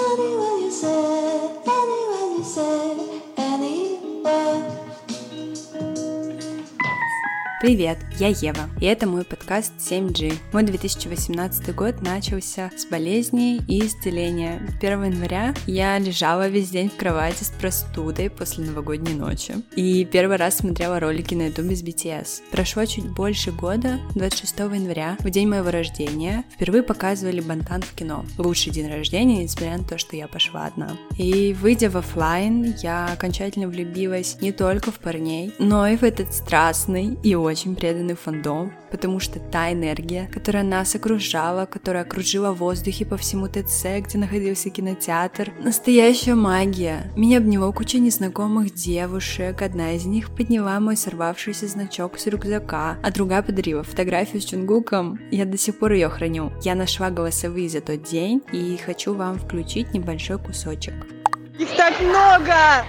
Anyone you say, anyone you say, anyone. Привет, я Ева, и это мой подкаст 7G. Мой 2018 год начался с болезней и исцеления. 1 января я лежала весь день в кровати с простудой после новогодней ночи. И первый раз смотрела ролики на ютубе с BTS. Прошло чуть больше года, 26 января, в день моего рождения, впервые показывали Бантан в кино. Лучший день рождения, несмотря на то, что я пошла одна. И выйдя в офлайн, я окончательно влюбилась не только в парней, но и в этот страстный и очень преданный фандом, потому что та энергия, которая нас окружала, которая окружила в воздухе по всему ТЦ, где находился кинотеатр, настоящая магия. Меня обняла куча незнакомых девушек, одна из них подняла мой сорвавшийся значок с рюкзака, а другая подарила фотографию с Чунгуком. Я до сих пор ее храню. Я нашла голосовые за тот день и хочу вам включить небольшой кусочек. Их так много!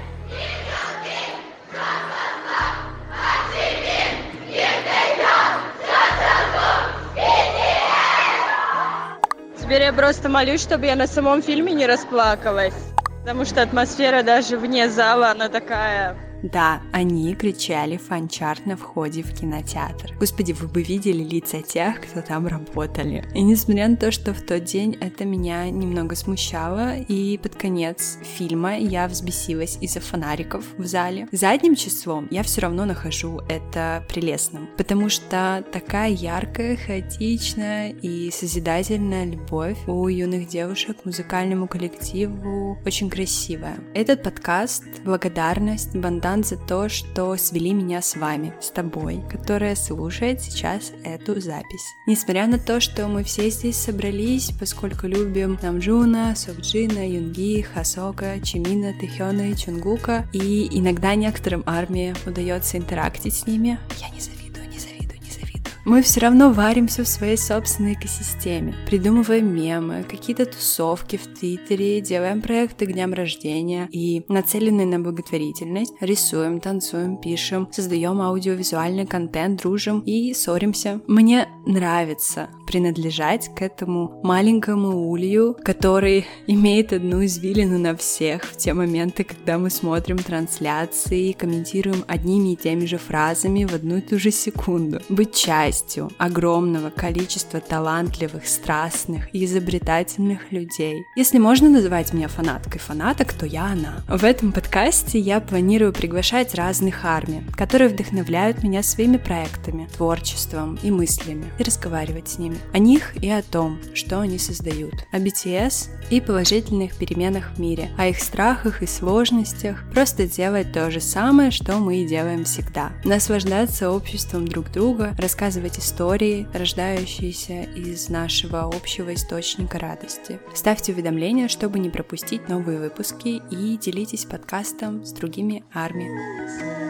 Теперь я просто молюсь, чтобы я на самом фильме не расплакалась. Потому что атмосфера даже вне зала, она такая да, они кричали фанчарт на входе в кинотеатр. Господи, вы бы видели лица тех, кто там работали. И несмотря на то, что в тот день это меня немного смущало, и под конец фильма я взбесилась из-за фонариков в зале, задним числом я все равно нахожу это прелестным, потому что такая яркая, хаотичная и созидательная любовь у юных девушек к музыкальному коллективу очень красивая. Этот подкаст — благодарность банда Богдан за то, что свели меня с вами, с тобой, которая слушает сейчас эту запись. Несмотря на то, что мы все здесь собрались, поскольку любим Намджуна, Совджина, Юнги, Хасока, Чимина, Тэхёна и Чунгука, и иногда некоторым армии удается интерактить с ними, я не завидую мы все равно варимся в своей собственной экосистеме, придумываем мемы, какие-то тусовки в Твиттере, делаем проекты к дням рождения и нацеленные на благотворительность, рисуем, танцуем, пишем, создаем аудиовизуальный контент, дружим и ссоримся. Мне нравится принадлежать к этому маленькому улью, который имеет одну извилину на всех в те моменты, когда мы смотрим трансляции и комментируем одними и теми же фразами в одну и ту же секунду. Быть частью частью огромного количества талантливых, страстных и изобретательных людей. Если можно называть меня фанаткой фанаток, то я она. В этом подкасте я планирую приглашать разных армий, которые вдохновляют меня своими проектами, творчеством и мыслями, и разговаривать с ними о них и о том, что они создают, о BTS и положительных переменах в мире, о их страхах и сложностях, просто делать то же самое, что мы и делаем всегда. Наслаждаться обществом друг друга, рассказывать рассказывать истории, рождающиеся из нашего общего источника радости. Ставьте уведомления, чтобы не пропустить новые выпуски и делитесь подкастом с другими армиями.